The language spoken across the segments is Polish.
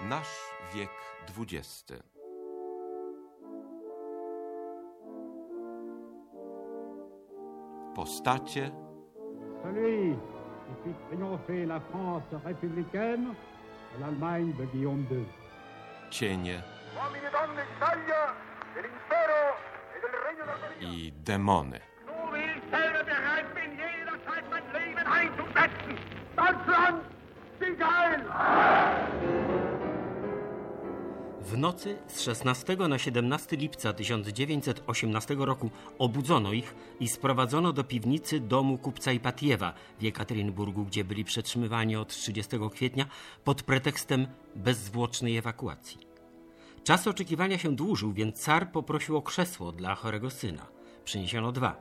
Nasz wiek XX. Postacie, Celui qui fit triompher la France républicaine de l'Allemagne de Guillaume II. cienie uomini e donne d'Italia, dell'impero e del regno d'Armonia. i demony. So will ich W nocy z 16 na 17 lipca 1918 roku obudzono ich i sprowadzono do piwnicy domu kupca Ipatiewa w Jekaterynburgu, gdzie byli przetrzymywani od 30 kwietnia pod pretekstem bezzwłocznej ewakuacji. Czas oczekiwania się dłużył, więc car poprosił o krzesło dla chorego syna. Przyniesiono dwa.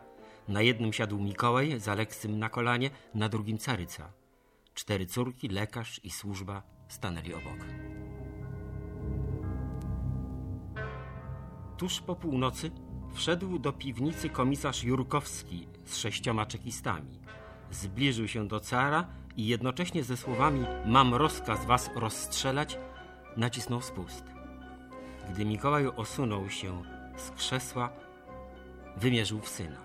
Na jednym siadł Mikołaj z Aleksym na kolanie, na drugim caryca. Cztery córki, lekarz i służba stanęli obok. Tuż po północy wszedł do piwnicy komisarz Jurkowski z sześcioma czekistami. Zbliżył się do cara i jednocześnie ze słowami Mam rozkaz was rozstrzelać, nacisnął spust. Gdy Mikołaj osunął się z krzesła, wymierzył w syna.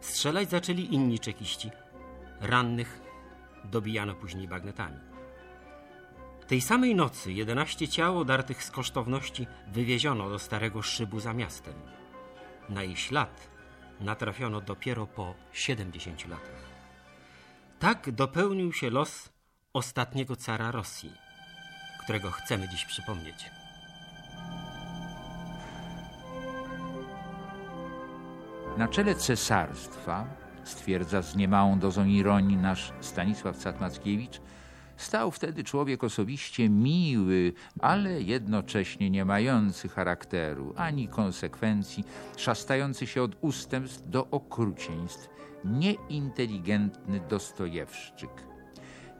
Strzelać zaczęli inni czekiści. Rannych dobijano później bagnetami. Tej samej nocy 11 ciał odartych z kosztowności wywieziono do starego szybu za miastem. Na jej ślad natrafiono dopiero po 70 latach. Tak dopełnił się los ostatniego cara Rosji, którego chcemy dziś przypomnieć. Na czele cesarstwa, stwierdza z niemałą dozą ironii nasz Stanisław Catmackiewicz, stał wtedy człowiek osobiście miły, ale jednocześnie nie mający charakteru ani konsekwencji, szastający się od ustępstw do okrucieństw, nieinteligentny Dostojewszczyk.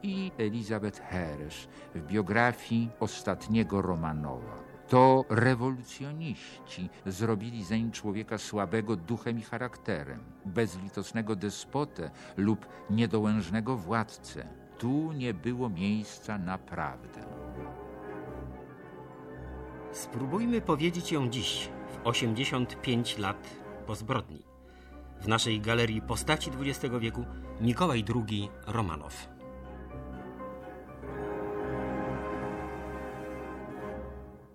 I Elizabeth Heresz w biografii ostatniego Romanowa. To rewolucjoniści zrobili zeń człowieka słabego duchem i charakterem, bezlitosnego despotę lub niedołężnego władcę. Tu nie było miejsca na prawdę. Spróbujmy powiedzieć ją dziś, w 85 lat po zbrodni. W naszej galerii postaci XX wieku Mikołaj II Romanow.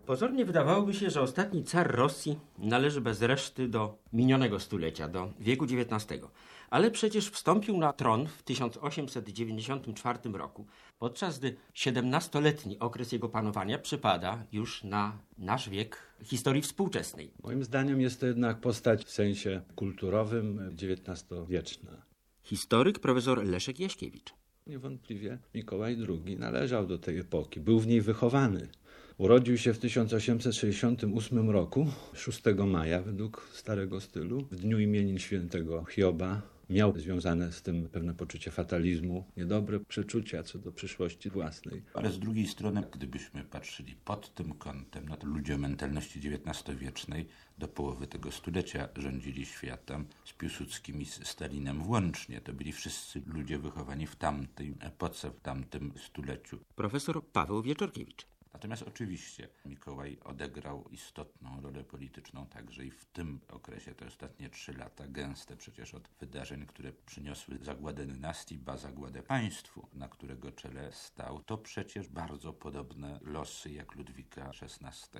Pozornie wydawałoby się, że ostatni car Rosji należy bez reszty do minionego stulecia, do wieku XIX. Ale przecież wstąpił na tron w 1894 roku, podczas gdy 17-letni okres jego panowania przypada już na nasz wiek historii współczesnej. Moim zdaniem jest to jednak postać w sensie kulturowym XIX-wieczna. Historyk profesor Leszek Jaśkiewicz. Niewątpliwie Mikołaj II należał do tej epoki, był w niej wychowany. Urodził się w 1868 roku, 6 maja według starego stylu, w dniu imienin świętego Hioba. Miał związane z tym pewne poczucie fatalizmu, niedobre przeczucia co do przyszłości własnej. Ale z drugiej strony, gdybyśmy patrzyli pod tym kątem, no to ludzie o mentalności XIX-wiecznej do połowy tego stulecia rządzili światem z Piłsudskim i z Stalinem włącznie. To byli wszyscy ludzie wychowani w tamtej epoce, w tamtym stuleciu. Profesor Paweł Wieczorkiewicz. Natomiast oczywiście Mikołaj odegrał istotną rolę polityczną także i w tym okresie, te ostatnie trzy lata, gęste przecież od wydarzeń, które przyniosły zagładę dynastii, ba zagładę państwu, na którego czele stał. To przecież bardzo podobne losy jak Ludwika XVI.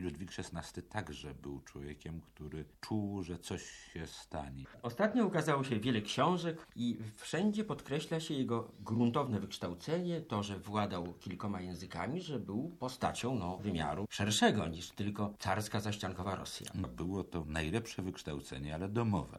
I Ludwik XVI także był człowiekiem, który czuł, że coś się stanie. Ostatnio ukazało się wiele książek i wszędzie podkreśla się jego gruntowne wykształcenie, to, że władał kilkoma językami, że był postacią no, wymiaru szerszego niż tylko carska zaściankowa Rosja. No, było to najlepsze wykształcenie, ale domowe.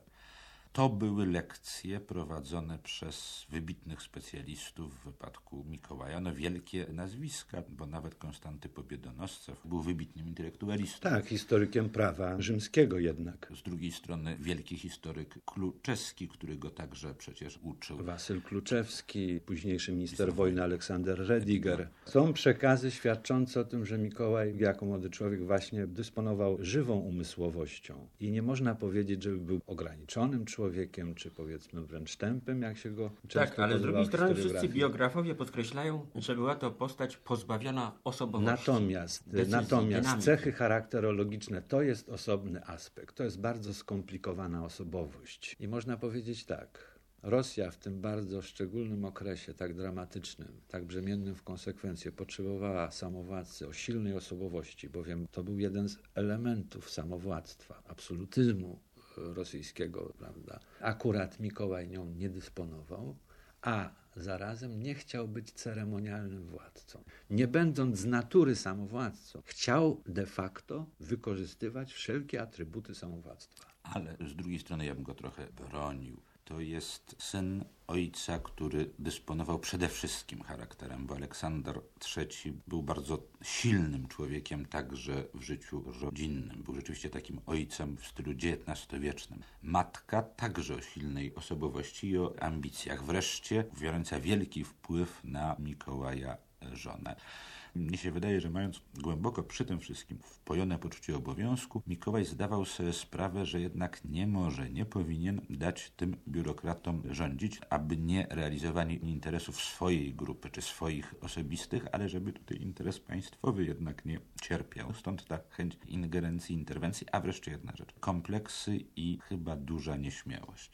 To były lekcje prowadzone przez wybitnych specjalistów w wypadku Mikołaja. No wielkie nazwiska, bo nawet Konstanty Pobiedonoscew był wybitnym intelektualistą. Tak, historykiem prawa rzymskiego jednak. Z drugiej strony wielki historyk Kluczewski, który go także przecież uczył. Wasyl Kluczewski, późniejszy minister wojny Aleksander Rediger. Są przekazy świadczące o tym, że Mikołaj jako młody człowiek właśnie dysponował żywą umysłowością i nie można powiedzieć, żeby był ograniczonym człowiekiem, człowiekiem, czy powiedzmy wręcz tępym, jak się go często Tak, ale z drugiej strony wszyscy biografowie podkreślają, że była to postać pozbawiona osobowości. Natomiast, decyzji, natomiast dynamiki. cechy charakterologiczne to jest osobny aspekt. To jest bardzo skomplikowana osobowość. I można powiedzieć tak. Rosja w tym bardzo szczególnym okresie, tak dramatycznym, tak brzemiennym w konsekwencje, potrzebowała samowładcy o silnej osobowości, bowiem to był jeden z elementów samowładztwa, absolutyzmu rosyjskiego, prawda. Akurat Mikołaj nią nie dysponował, a zarazem nie chciał być ceremonialnym władcą. Nie będąc z natury samowładcą, chciał de facto wykorzystywać wszelkie atrybuty samowładztwa. Ale z drugiej strony ja bym go trochę bronił. To jest syn ojca, który dysponował przede wszystkim charakterem, bo Aleksander III był bardzo silnym człowiekiem także w życiu rodzinnym. Był rzeczywiście takim ojcem w stylu XIX-wiecznym. Matka także o silnej osobowości i o ambicjach. Wreszcie biorąca wielki wpływ na Mikołaja żonę. Mnie się wydaje, że mając głęboko przy tym wszystkim wpojone poczucie obowiązku, Mikołaj zdawał sobie sprawę, że jednak nie może, nie powinien dać tym biurokratom rządzić, aby nie realizowali interesów swojej grupy czy swoich osobistych, ale żeby tutaj interes państwowy jednak nie cierpiał. Stąd ta chęć ingerencji, interwencji, a wreszcie jedna rzecz. Kompleksy i chyba duża nieśmiałość.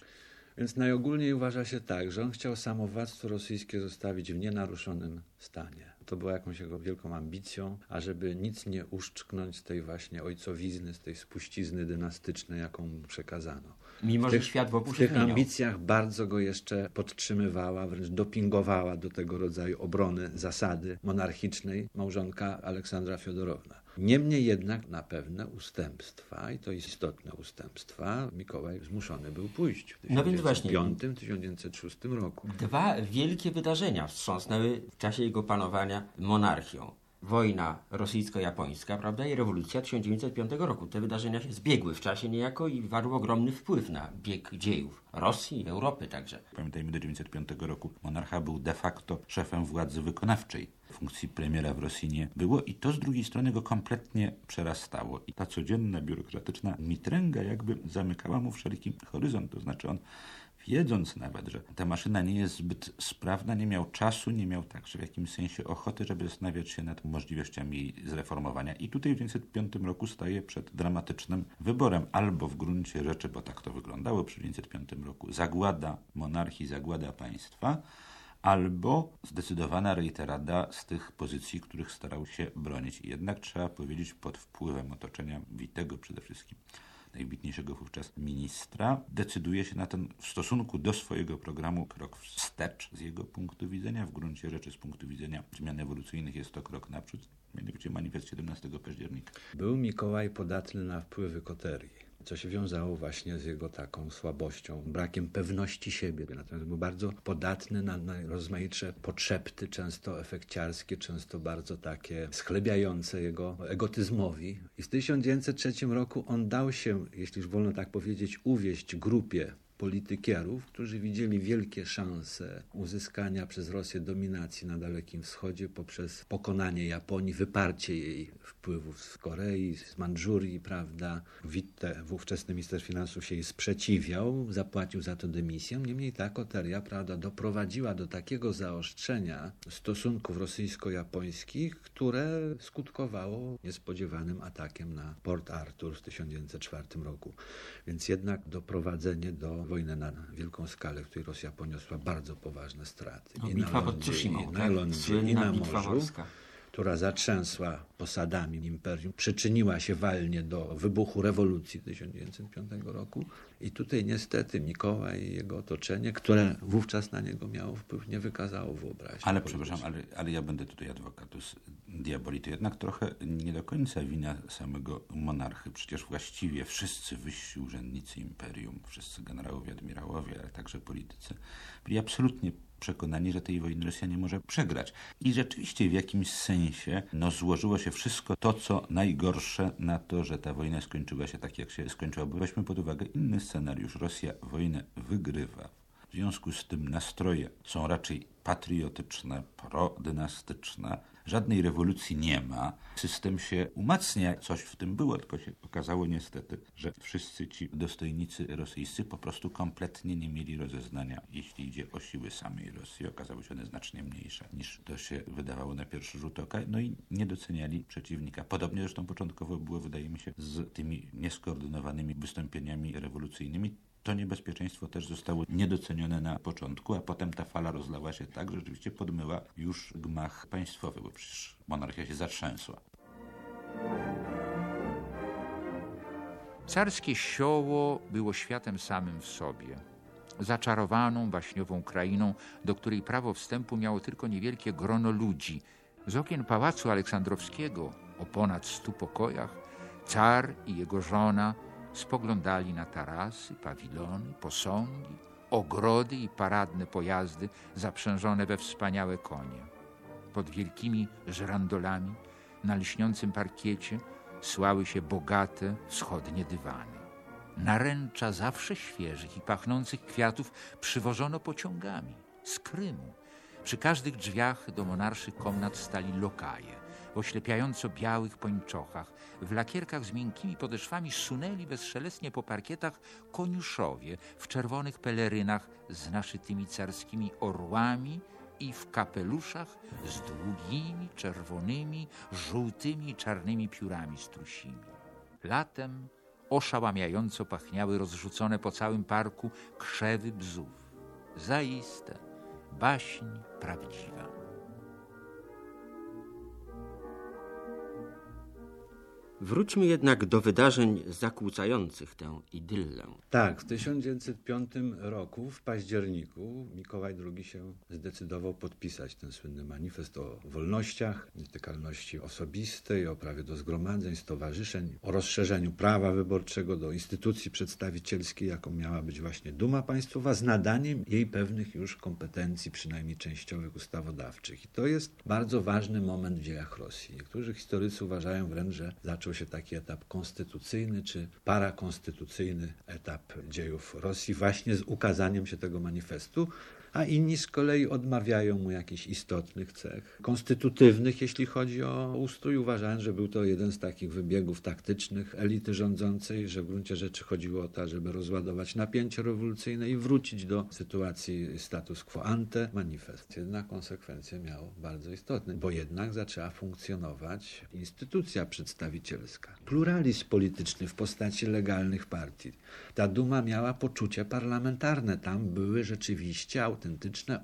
Więc najogólniej uważa się tak, że on chciał samowładztwo rosyjskie zostawić w nienaruszonym stanie. To była jakąś jego wielką ambicją, ażeby nic nie uszczknąć z tej właśnie ojcowizny, z tej spuścizny dynastycznej, jaką mu przekazano. Mimo, W że tych- świat wokół W tych zmieniał. ambicjach bardzo go jeszcze podtrzymywała, wręcz dopingowała do tego rodzaju obrony zasady monarchicznej małżonka Aleksandra Fiodorowna. Niemniej jednak na pewne ustępstwa, i to istotne ustępstwa, Mikołaj zmuszony był pójść w No więc właśnie. 1905-1906 roku. Dwa wielkie wydarzenia wstrząsnęły w czasie jego panowania monarchią. Wojna rosyjsko-japońska, prawda, i rewolucja 1905 roku. Te wydarzenia się zbiegły w czasie niejako i warły ogromny wpływ na bieg dziejów Rosji i Europy także. Pamiętajmy, do 1905 roku monarcha był de facto szefem władzy wykonawczej. Funkcji premiera w Rosji nie było i to z drugiej strony go kompletnie przerastało. I ta codzienna biurokratyczna mitręga jakby zamykała mu wszelki horyzont. To znaczy on wiedząc nawet, że ta maszyna nie jest zbyt sprawna, nie miał czasu, nie miał także w jakimś sensie ochoty, żeby zastanawiać się nad możliwościami jej zreformowania. I tutaj w 1905 roku staje przed dramatycznym wyborem. Albo w gruncie rzeczy, bo tak to wyglądało przy 1905 roku, zagłada monarchii, zagłada państwa, albo zdecydowana rejterada z tych pozycji, których starał się bronić. Jednak trzeba powiedzieć pod wpływem otoczenia Witego przede wszystkim najwybitniejszego wówczas ministra, decyduje się na ten w stosunku do swojego programu krok wstecz z jego punktu widzenia. W gruncie rzeczy z punktu widzenia zmian ewolucyjnych jest to krok naprzód, mianowicie manifest 17 października. Był Mikołaj podatny na wpływy koterii, co się wiązało właśnie z jego taką słabością, brakiem pewności siebie. Natomiast był bardzo podatny na najrozmaitsze potrzepty, często efekciarskie, często bardzo takie schlebiające jego egotyzmowi. I w 1903 roku on dał się, jeśli już wolno tak powiedzieć, uwieść grupie politykierów, którzy widzieli wielkie szanse uzyskania przez Rosję dominacji na Dalekim Wschodzie poprzez pokonanie Japonii, wyparcie jej wpływów z Korei, z Mandżurii, prawda. Witte, ówczesny minister finansów się jej sprzeciwiał, zapłacił za to dymisję. Niemniej ta koteria, prawda, doprowadziła do takiego zaostrzenia stosunków rosyjsko-japońskich, które skutkowało niespodziewanym atakiem na Port Arthur w 1904 roku. Więc jednak doprowadzenie do wojny na wielką skalę, w której Rosja poniosła bardzo poważne straty. No, I bitwa na pod lądzie, Tsushimą, i na tak? lądzie, i na morzu morska. Która zatrzęsła posadami imperium, przyczyniła się walnie do wybuchu rewolucji 1905 roku. I tutaj niestety Mikołaj i jego otoczenie, które wówczas na niego miało wpływ, nie wykazało wyobraźni. Ale przepraszam, ale, ja będę tutaj adwokatus diaboli. To jednak trochę nie do końca wina samego monarchy. Przecież właściwie wszyscy wyżsi urzędnicy imperium, wszyscy generałowie, admirałowie, ale także politycy, byli absolutnie przekonani, że tej wojny Rosja nie może przegrać. I rzeczywiście w jakimś sensie no, złożyło się wszystko to, co najgorsze na to, że ta wojna skończyła się tak, jak się skończyła. Bo weźmy pod uwagę inny scenariusz. Rosja wojnę wygrywa. W związku z tym nastroje są raczej patriotyczne, prodynastyczne. Żadnej rewolucji nie ma. System się umacnia. Coś w tym było, tylko się okazało niestety, że wszyscy ci dostojnicy rosyjscy po prostu kompletnie nie mieli rozeznania, jeśli idzie o siły samej Rosji. Okazały się one znacznie mniejsze niż to się wydawało na pierwszy rzut oka. No i nie doceniali przeciwnika. Podobnie zresztą początkowo było, wydaje mi się, z tymi nieskoordynowanymi wystąpieniami rewolucyjnymi to niebezpieczeństwo też zostało niedocenione na początku, a potem ta fala rozlała się tak, że rzeczywiście podmyła już gmach państwowy, przecież monarchia się zatrzęsła. Carskie sioło było światem samym w sobie. Zaczarowaną, baśniową krainą, do której prawo wstępu miało tylko niewielkie grono ludzi. Z okien pałacu aleksandrowskiego, o ponad stu pokojach, car i jego żona spoglądali na tarasy, pawilony, posągi, ogrody i paradne pojazdy zaprzężone we wspaniałe konie. Pod wielkimi żrandolami na lśniącym parkiecie słały się bogate wschodnie dywany. Naręcza zawsze świeżych i pachnących kwiatów przywożono pociągami z Krymu. Przy każdych drzwiach do monarszych komnat stali lokaje w oślepiająco białych pończochach, w lakierkach z miękkimi podeszwami sunęli bezszelestnie po parkietach koniuszowie w czerwonych pelerynach z naszytymi carskimi orłami i w kapeluszach z długimi, czerwonymi, żółtymi, czarnymi piórami strusimi. Latem oszałamiająco pachniały rozrzucone po całym parku krzewy bzów. Zaiste, baśń prawdziwa. Wróćmy jednak do wydarzeń zakłócających tę idyllę. Tak, w 1905 roku, w październiku, Mikołaj II się zdecydował podpisać ten słynny manifest o wolnościach, nietykalności osobistej, o prawie do zgromadzeń, stowarzyszeń, o rozszerzeniu prawa wyborczego do instytucji przedstawicielskiej, jaką miała być właśnie Duma Państwowa, z nadaniem jej pewnych już kompetencji, przynajmniej częściowych, ustawodawczych. I to jest bardzo ważny moment w dziejach Rosji. Niektórzy historycy uważają wręcz, że zaczął się taki etap konstytucyjny czy parakonstytucyjny etap dziejów Rosji właśnie z ukazaniem się tego manifestu, a inni z kolei odmawiają mu jakichś istotnych cech konstytutywnych, jeśli chodzi o ustrój, uważając, że był to jeden z takich wybiegów taktycznych elity rządzącej, że w gruncie rzeczy chodziło o to, żeby rozładować napięcie rewolucyjne i wrócić do sytuacji status quo ante. Manifest jednak konsekwencje miał bardzo istotne, bo jednak zaczęła funkcjonować instytucja przedstawicielska, pluralizm polityczny w postaci legalnych partii. Ta duma miała poczucie parlamentarne, tam były rzeczywiście autentyczne,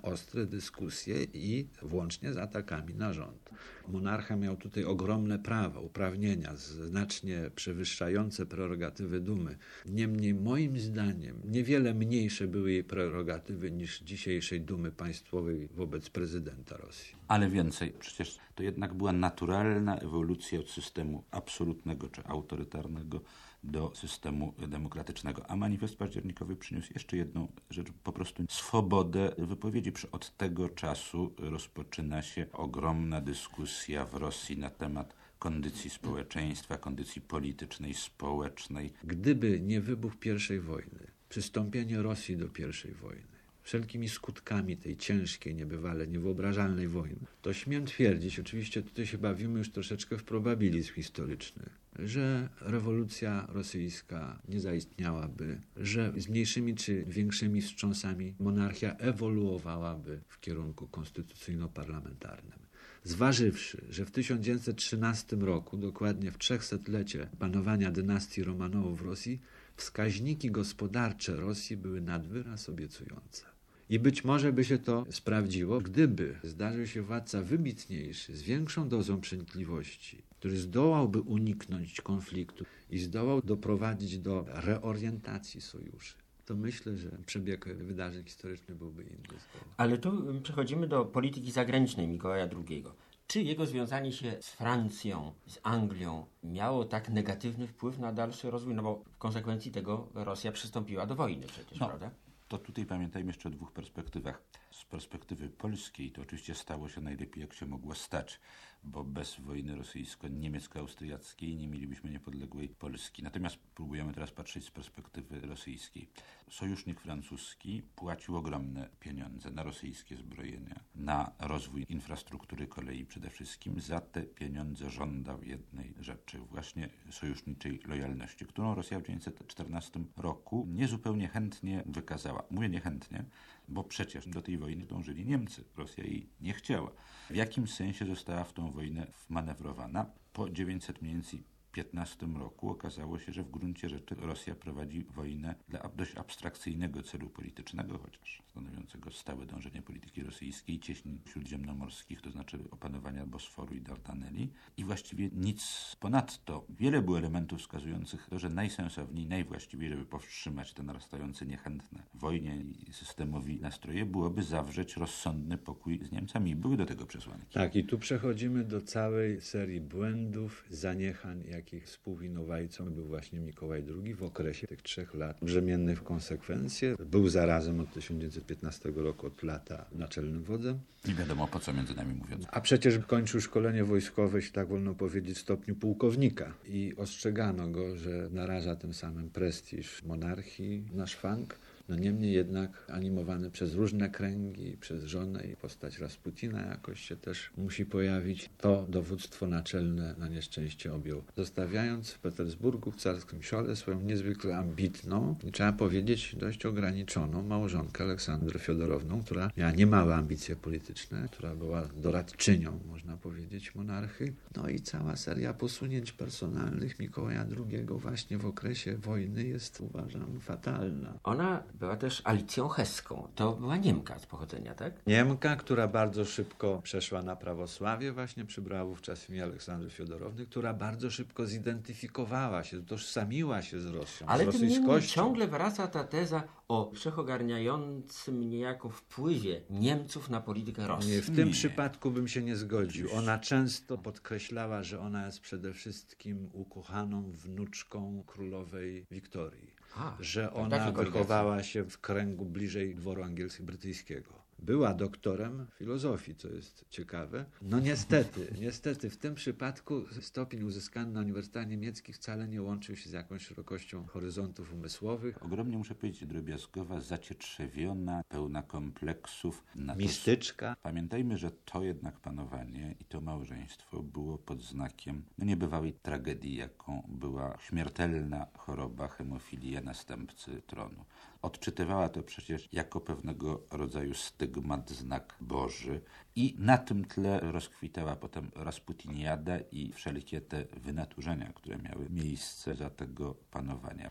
ostre dyskusje i włącznie z atakami na rząd. Monarcha miał tutaj ogromne prawa, uprawnienia, znacznie przewyższające prerogatywy dumy. Niemniej moim zdaniem niewiele mniejsze były jej prerogatywy niż dzisiejszej dumy państwowej wobec prezydenta Rosji. Ale więcej, przecież to jednak była naturalna ewolucja od systemu absolutnego czy autorytarnego do systemu demokratycznego. A manifest październikowy przyniósł jeszcze jedną rzecz, po prostu swobodę wypowiedzi. Od tego czasu rozpoczyna się ogromna dyskusja w Rosji na temat kondycji społeczeństwa, kondycji politycznej, społecznej. Gdyby nie wybuch I wojny, przystąpienie Rosji do I wojny, wszelkimi skutkami tej ciężkiej, niebywale niewyobrażalnej wojny, to śmiem twierdzić, oczywiście tutaj się bawimy już troszeczkę w probabilizm historyczny, że rewolucja rosyjska nie zaistniałaby, że z mniejszymi czy większymi wstrząsami monarchia ewoluowałaby w kierunku konstytucyjno-parlamentarnym. Zważywszy, że w 1913 roku, dokładnie w trzechsetlecie panowania dynastii Romanowów w Rosji, wskaźniki gospodarcze Rosji były nad wyraz obiecujące. I być może by się to sprawdziło, gdyby zdarzył się władca wybitniejszy, z większą dozą przenikliwości, który zdołałby uniknąć konfliktu i zdołał doprowadzić do reorientacji sojuszy. To myślę, że przebieg wydarzeń historycznych byłby inny. Ale tu przechodzimy do polityki zagranicznej Mikołaja II. Czy jego związanie się z Francją, z Anglią miało tak negatywny wpływ na dalszy rozwój? No bo w konsekwencji tego Rosja przystąpiła do wojny przecież, no, prawda? To tutaj pamiętajmy jeszcze o dwóch perspektywach. Z perspektywy polskiej to oczywiście stało się najlepiej, jak się mogło stać, bo bez wojny rosyjsko-niemiecko-austriackiej nie mielibyśmy niepodległej Polski. Natomiast próbujemy teraz patrzeć z perspektywy rosyjskiej. Sojusznik francuski płacił ogromne pieniądze na rosyjskie zbrojenia, na rozwój infrastruktury kolei przede wszystkim. Za te pieniądze żądał jednej rzeczy, właśnie sojuszniczej lojalności, którą Rosja w 1914 roku niezupełnie chętnie wykazała. Mówię niechętnie, bo przecież do tej wojny dążyli Niemcy. Rosja jej nie chciała. W jakim sensie została w tą wojnę wmanewrowana? Po 900 mniej więcej 2015 roku okazało się, że w gruncie rzeczy Rosja prowadzi wojnę dla dość abstrakcyjnego celu politycznego, chociaż stanowiącego stałe dążenie polityki rosyjskiej, cieśni śródziemnomorskich, to znaczy opanowania Bosforu i Dardaneli i właściwie nic ponadto. Wiele było elementów wskazujących to, że najsensowniej, najwłaściwiej, żeby powstrzymać te narastające niechętne wojnie i systemowi nastroje, byłoby zawrzeć rozsądny pokój z Niemcami. Były do tego przesłanki. Tak, i tu przechodzimy do całej serii błędów, zaniechań, jak jakich współwinowajcą był właśnie Mikołaj II w okresie tych trzech lat brzemiennych w konsekwencje. Był zarazem od 1915 roku od lata naczelnym wodzem. Nie wiadomo po co między nami mówiąc. A przecież kończył szkolenie wojskowe, jeśli tak wolno powiedzieć, w stopniu pułkownika i ostrzegano go, że naraża tym samym prestiż monarchii na szwank. No niemniej jednak animowany przez różne kręgi, przez żonę i postać Rasputina jakoś się też musi pojawić. To dowództwo naczelne na nieszczęście objął. Zostawiając w Petersburgu w carskim siole swoją niezwykle ambitną i trzeba powiedzieć dość ograniczoną małżonkę Aleksandrę Fiodorowną, która miała niemałe ambicje polityczne, która była doradczynią, można powiedzieć, monarchy. No i cała seria posunięć personalnych Mikołaja II właśnie w okresie wojny jest uważam fatalna. Ona była też Alicją Heską. To była Niemka z pochodzenia, tak? Niemka, która bardzo szybko przeszła na prawosławie, właśnie przybrała wówczas imię Aleksandry Fiodorowny, która bardzo szybko zidentyfikowała się, tożsamiła się z Rosją, Ale z rosyjskością. ciągle wraca ta teza o wszechogarniającym niejako wpływie Niemców na politykę Rosji. Nie, w tym Nie. przypadku bym się nie zgodził. Ona często podkreślała, że ona jest przede wszystkim ukochaną wnuczką królowej Wiktorii. A, że to ona takie korytarze. wychowała się w kręgu bliżej dworu angielsko-brytyjskiego. Była doktorem filozofii, co jest ciekawe. No niestety, niestety w tym przypadku stopień uzyskany na Uniwersytetach Niemieckich wcale nie łączył się z jakąś szerokością horyzontów umysłowych. Ogromnie muszę powiedzieć, drobiazgowa, zacietrzewiona, pełna kompleksów. Na to- Mistyczka. Pamiętajmy, że to jednak panowanie i to małżeństwo było pod znakiem no, niebywałej tragedii, jaką była śmiertelna choroba hemofilia następcy tronu. Odczytywała to przecież jako pewnego rodzaju stygmat, znak Boży i na tym tle rozkwitała potem Rasputiniada i wszelkie te wynaturzenia, które miały miejsce za tego panowania.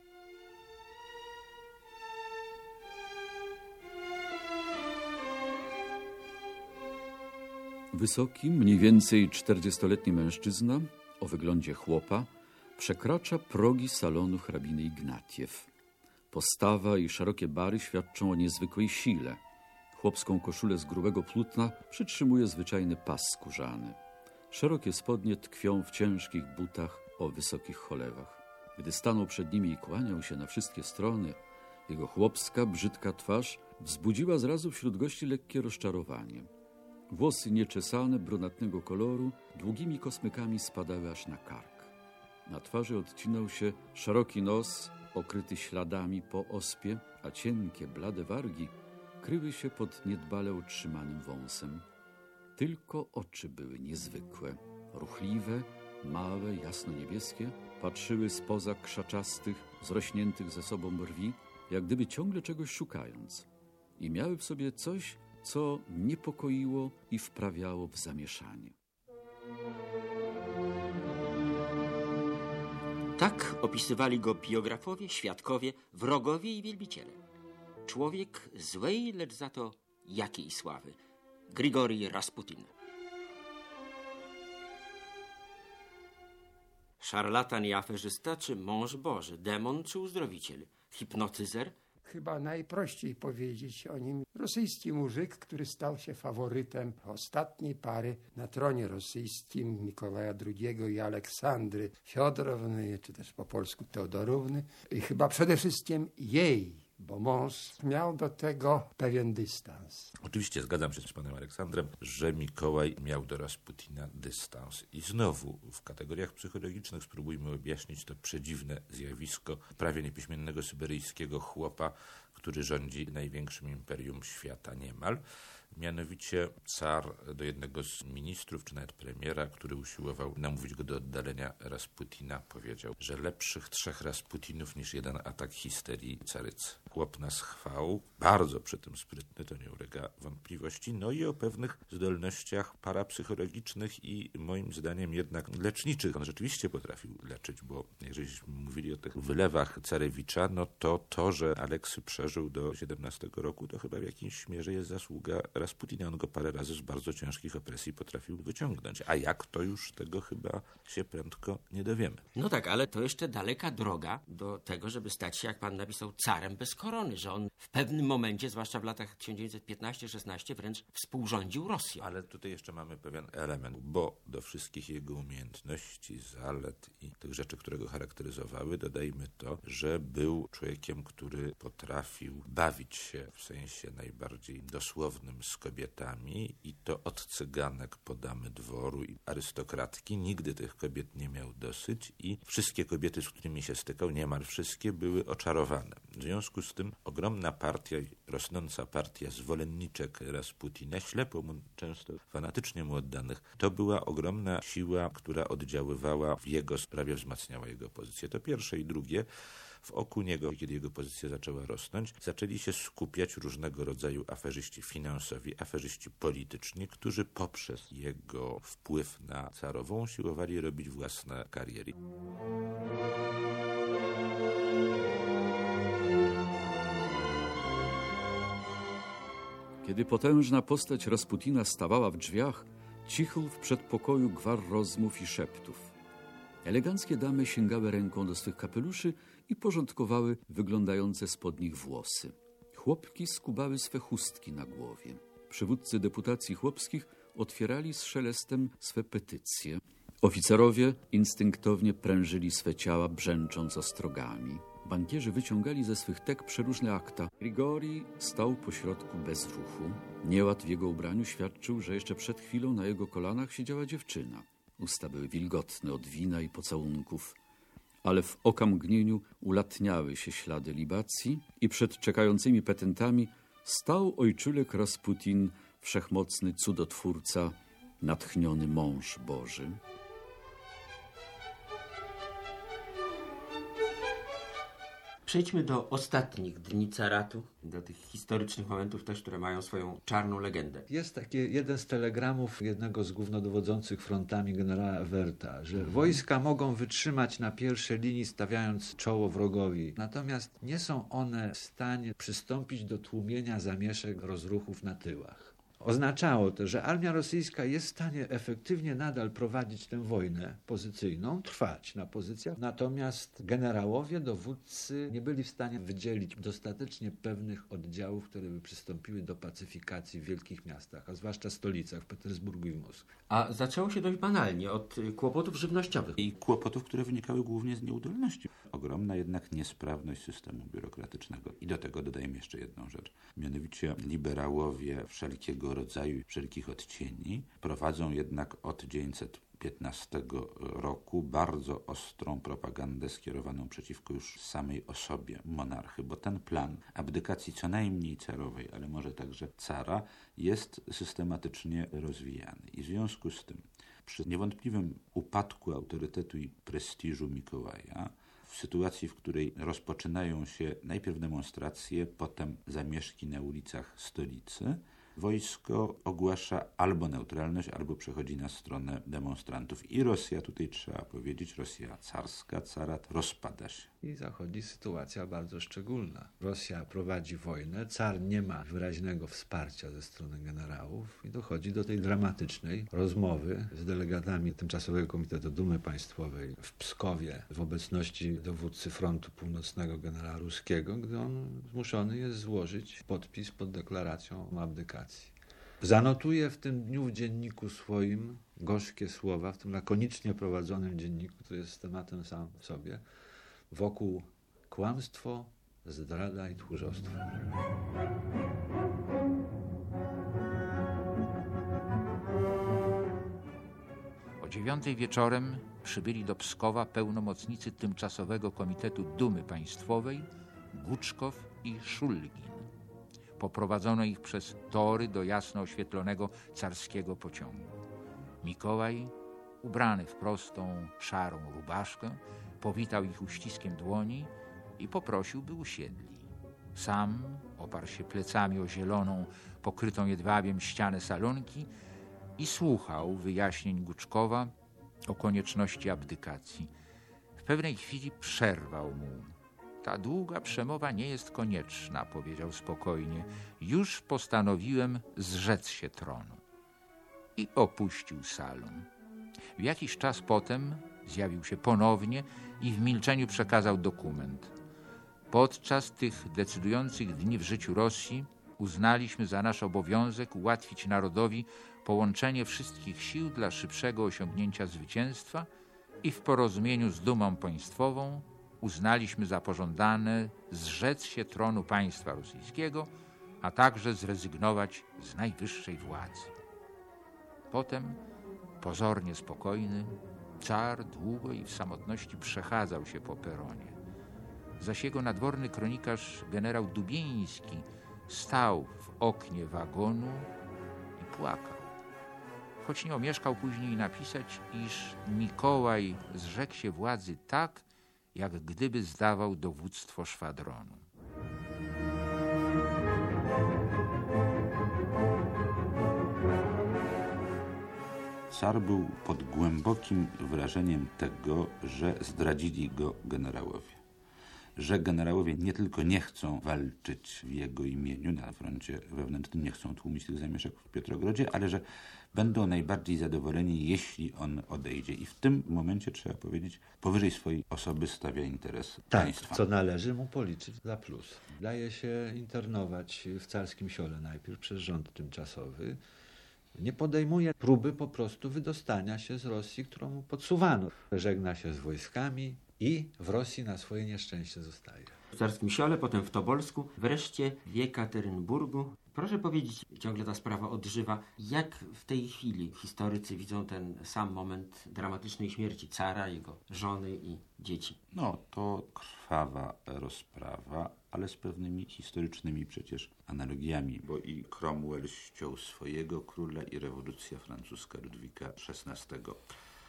Wysoki, mniej więcej 40-letni mężczyzna o wyglądzie chłopa przekracza progi salonu hrabiny Ignatiew. Postawa i szerokie bary świadczą o niezwykłej sile. Chłopską koszulę z grubego plutna przytrzymuje zwyczajny pas skórzany. Szerokie spodnie tkwią w ciężkich butach o wysokich cholewach. Gdy stanął przed nimi i kłaniał się na wszystkie strony, jego chłopska, brzydka twarz wzbudziła zrazu wśród gości lekkie rozczarowanie. Włosy nieczesane, brunatnego koloru, długimi kosmykami spadały aż na kark. Na twarzy odcinał się szeroki nos, okryty śladami po ospie, a cienkie, blade wargi kryły się pod niedbale utrzymanym wąsem. Tylko oczy były niezwykłe, ruchliwe, małe, jasno-niebieskie, patrzyły spoza krzaczastych, zrośniętych ze sobą brwi, jak gdyby ciągle czegoś szukając. I miały w sobie coś, co niepokoiło i wprawiało w zamieszanie. Tak opisywali go biografowie, świadkowie, wrogowie i wielbiciele. Człowiek złej, lecz za to jakiej sławy. Grigori Rasputin. Szarlatan i aferzysta, czy mąż Boży, demon czy uzdrowiciel, hipnotyzer, Chyba najprościej powiedzieć o nim rosyjski muzyk, który stał się faworytem ostatniej pary na tronie rosyjskim Mikołaja II i Aleksandry Fiodorowny, czy też po polsku Teodorówny. I chyba przede wszystkim jej bo mąż miał do tego pewien dystans. Oczywiście zgadzam się z panem Aleksandrem, że Mikołaj miał do Rasputina dystans. I znowu w kategoriach psychologicznych spróbujmy objaśnić to przedziwne zjawisko prawie niepiśmiennego syberyjskiego chłopa, który rządzi największym imperium świata niemal. Mianowicie car do jednego z ministrów, czy nawet premiera, który usiłował namówić go do oddalenia Rasputina, powiedział, że lepszych trzech Rasputinów niż jeden atak histerii carycy. Chłop nas chwał, bardzo przy tym sprytny, to nie ulega wątpliwości, no i o pewnych zdolnościach parapsychologicznych i moim zdaniem jednak leczniczych. On rzeczywiście potrafił leczyć, bo jeżeliśmy mówili o tych wylewach Carewicza, no to to, że Aleksy przeżył do 17 roku, to chyba w jakimś mierze jest zasługa Rasputina. On go parę razy z bardzo ciężkich opresji potrafił wyciągnąć. A jak, to już tego chyba się prędko nie dowiemy. No tak, ale to jeszcze daleka droga do tego, żeby stać się, jak pan napisał, carem bez korony, że on w pewnym momencie, zwłaszcza w latach 1915-16, wręcz współrządził Rosją. Ale tutaj jeszcze mamy pewien element, bo do wszystkich jego umiejętności, zalet i tych rzeczy, które go charakteryzowały, dodajmy to, że był człowiekiem, który potrafił bawić się w sensie najbardziej dosłownym z kobietami i to od cyganek po damy dworu i arystokratki. Nigdy tych kobiet nie miał dosyć i wszystkie kobiety, z którymi się stykał, niemal wszystkie były oczarowane. W związku z tym ogromna partia, rosnąca partia zwolenniczek Rasputina, ślepo mu, często fanatycznie mu oddanych, to była ogromna siła, która oddziaływała w jego sprawie, wzmacniała jego pozycję. To pierwsze i drugie w oku niego, kiedy jego pozycja zaczęła rosnąć, zaczęli się skupiać różnego rodzaju aferzyści finansowi, aferzyści polityczni, którzy poprzez jego wpływ na carową siłowali robić własne kariery. Kiedy potężna postać Rasputina stawała w drzwiach, cichł w przedpokoju gwar rozmów i szeptów. Eleganckie damy sięgały ręką do swych kapeluszy i porządkowały wyglądające spod nich włosy. Chłopki skubały swe chustki na głowie. Przywódcy deputacji chłopskich otwierali z szelestem swe petycje. Oficerowie instynktownie prężyli swe ciała, brzęcząc ostrogami. Bankierzy wyciągali ze swych tek przeróżne akta. Grigori stał pośrodku bez ruchu. Nieład w jego ubraniu świadczył, że jeszcze przed chwilą na jego kolanach siedziała dziewczyna. Usta były wilgotne od wina i pocałunków, ale w okamgnieniu ulatniały się ślady libacji i przed czekającymi petentami stał ojczulek Rasputin, wszechmocny cudotwórca, natchniony mąż Boży. Przejdźmy do ostatnich dni caratu, do tych historycznych momentów też, które mają swoją czarną legendę. Jest taki jeden z telegramów jednego z głównodowodzących frontami generała Werta, że wojska mogą wytrzymać na pierwszej linii stawiając czoło wrogowi, natomiast nie są one w stanie przystąpić do tłumienia zamieszek rozruchów na tyłach. Oznaczało to, że armia rosyjska jest w stanie efektywnie nadal prowadzić tę wojnę pozycyjną, trwać na pozycjach, natomiast generałowie, dowódcy nie byli w stanie wydzielić dostatecznie pewnych oddziałów, które by przystąpiły do pacyfikacji w wielkich miastach, a zwłaszcza stolicach, w Petersburgu i Moskwie. A zaczęło się dość banalnie, od y, kłopotów żywnościowych. I kłopotów, które wynikały głównie z nieudolności. Ogromna jednak niesprawność systemu biurokratycznego. I do tego dodajmy jeszcze jedną rzecz. Mianowicie liberałowie wszelkiego rodzaju, wszelkich odcieni prowadzą jednak od 1915 roku bardzo ostrą propagandę skierowaną przeciwko już samej osobie monarchy, bo ten plan abdykacji co najmniej carowej, ale może także cara, jest systematycznie rozwijany. I w związku z tym, przy niewątpliwym upadku autorytetu i prestiżu Mikołaja, w sytuacji, w której rozpoczynają się najpierw demonstracje, potem zamieszki na ulicach stolicy, wojsko ogłasza albo neutralność, albo przechodzi na stronę demonstrantów. I Rosja, tutaj trzeba powiedzieć, Rosja carska, carat rozpada się. I zachodzi sytuacja bardzo szczególna. Rosja prowadzi wojnę, car nie ma wyraźnego wsparcia ze strony generałów i dochodzi do tej dramatycznej rozmowy z delegatami Tymczasowego Komitetu Dumy Państwowej w Pskowie w obecności dowódcy Frontu Północnego generała Ruskiego, gdy on zmuszony jest złożyć podpis pod deklaracją o abdykacji. Zanotuje w tym dniu w dzienniku swoim gorzkie słowa, w tym lakonicznie prowadzonym dzienniku, który jest tematem sam w sobie, wokół kłamstwo, zdrada i tchórzostwo. O dziewiątej wieczorem przybyli do Pskowa pełnomocnicy tymczasowego Komitetu Dumy Państwowej Guczkow i Szulgin. Poprowadzono ich przez tory do jasno oświetlonego carskiego pociągu. Mikołaj, ubrany w prostą, szarą rubaszkę, powitał ich uściskiem dłoni i poprosił, by usiedli. Sam oparł się plecami o zieloną, pokrytą jedwabiem ścianę salonki i słuchał wyjaśnień Guczkowa o konieczności abdykacji. W pewnej chwili przerwał mu. Ta długa przemowa nie jest konieczna, powiedział spokojnie. Już postanowiłem zrzec się tronu. I opuścił salon. W jakiś czas potem zjawił się ponownie i w milczeniu przekazał dokument. Podczas tych decydujących dni w życiu Rosji uznaliśmy za nasz obowiązek ułatwić narodowi połączenie wszystkich sił dla szybszego osiągnięcia zwycięstwa i w porozumieniu z dumą państwową uznaliśmy za pożądane zrzec się tronu państwa rosyjskiego, a także zrezygnować z najwyższej władzy. Potem, pozornie spokojny, car długo i w samotności przechadzał się po peronie. Zaś jego nadworny kronikarz generał Dubieński stał w oknie wagonu i płakał. Choć nie omieszkał później napisać, iż Mikołaj zrzekł się władzy tak, jak gdyby zdawał dowództwo szwadronu. Car był pod głębokim wrażeniem tego, że zdradzili go generałowie. Że generałowie nie tylko nie chcą walczyć w jego imieniu na froncie wewnętrznym, nie chcą tłumić tych zamieszek w Piotrogrodzie, ale że będą najbardziej zadowoleni, jeśli on odejdzie. I w tym momencie trzeba powiedzieć, powyżej swojej osoby stawia interes Tak, państwa. co należy mu policzyć za plus. Daje się internować w carskim siole najpierw przez rząd tymczasowy. Nie podejmuje próby po prostu wydostania się z Rosji, którą mu podsuwano. Żegna się z wojskami i w Rosji na swoje nieszczęście zostaje. W Carskim Siole, potem w Tobolsku, wreszcie w Jekaterynburgu. Proszę powiedzieć, ciągle ta sprawa odżywa, jak w tej chwili historycy widzą ten sam moment dramatycznej śmierci cara, jego żony i dzieci. No, to krwawa rozprawa, ale z pewnymi historycznymi przecież analogiami, bo i Cromwell ściął swojego króla i rewolucja francuska Ludwika XVI.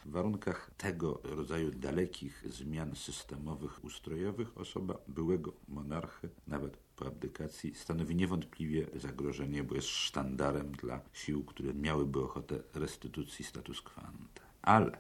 W warunkach tego rodzaju dalekich zmian systemowych, ustrojowych osoba byłego monarchy, nawet po abdykacji, stanowi niewątpliwie zagrożenie, bo jest sztandarem dla sił, które miałyby ochotę restytucji status quo. Ale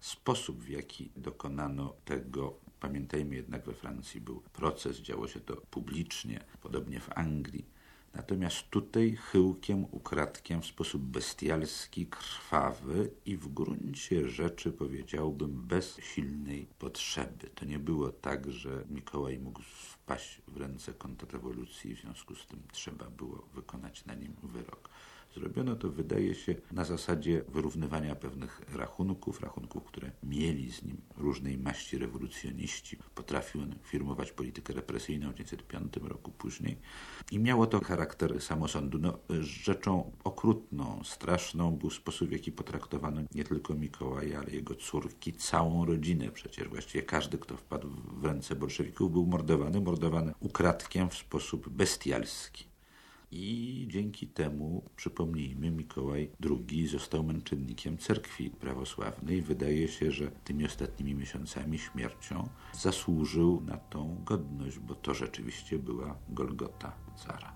sposób, w jaki dokonano tego, pamiętajmy jednak we Francji był proces, działo się to publicznie, podobnie w Anglii. Natomiast tutaj chyłkiem, ukradkiem, w sposób bestialski, krwawy i w gruncie rzeczy powiedziałbym bez silnej potrzeby. To nie było tak, że Mikołaj mógł wpaść w ręce kontrrewolucji, w związku z tym trzeba było wykonać na nim wyrok. Zrobiono to, wydaje się, na zasadzie wyrównywania pewnych rachunków, rachunków, które mieli z nim różnej maści rewolucjoniści. Potrafił on firmować politykę represyjną w 1905 roku później i miało to charakter samosądu. No, rzeczą okrutną, straszną był sposób, w jaki potraktowano nie tylko Mikołaja, ale jego córki, całą rodzinę. Przecież właściwie każdy, kto wpadł w ręce bolszewików, był mordowany, mordowany ukradkiem w sposób bestialski. I dzięki temu, przypomnijmy, Mikołaj II został męczennikiem cerkwi prawosławnej. Wydaje się, że tymi ostatnimi miesiącami śmiercią zasłużył na tą godność, bo to rzeczywiście była Golgota cara.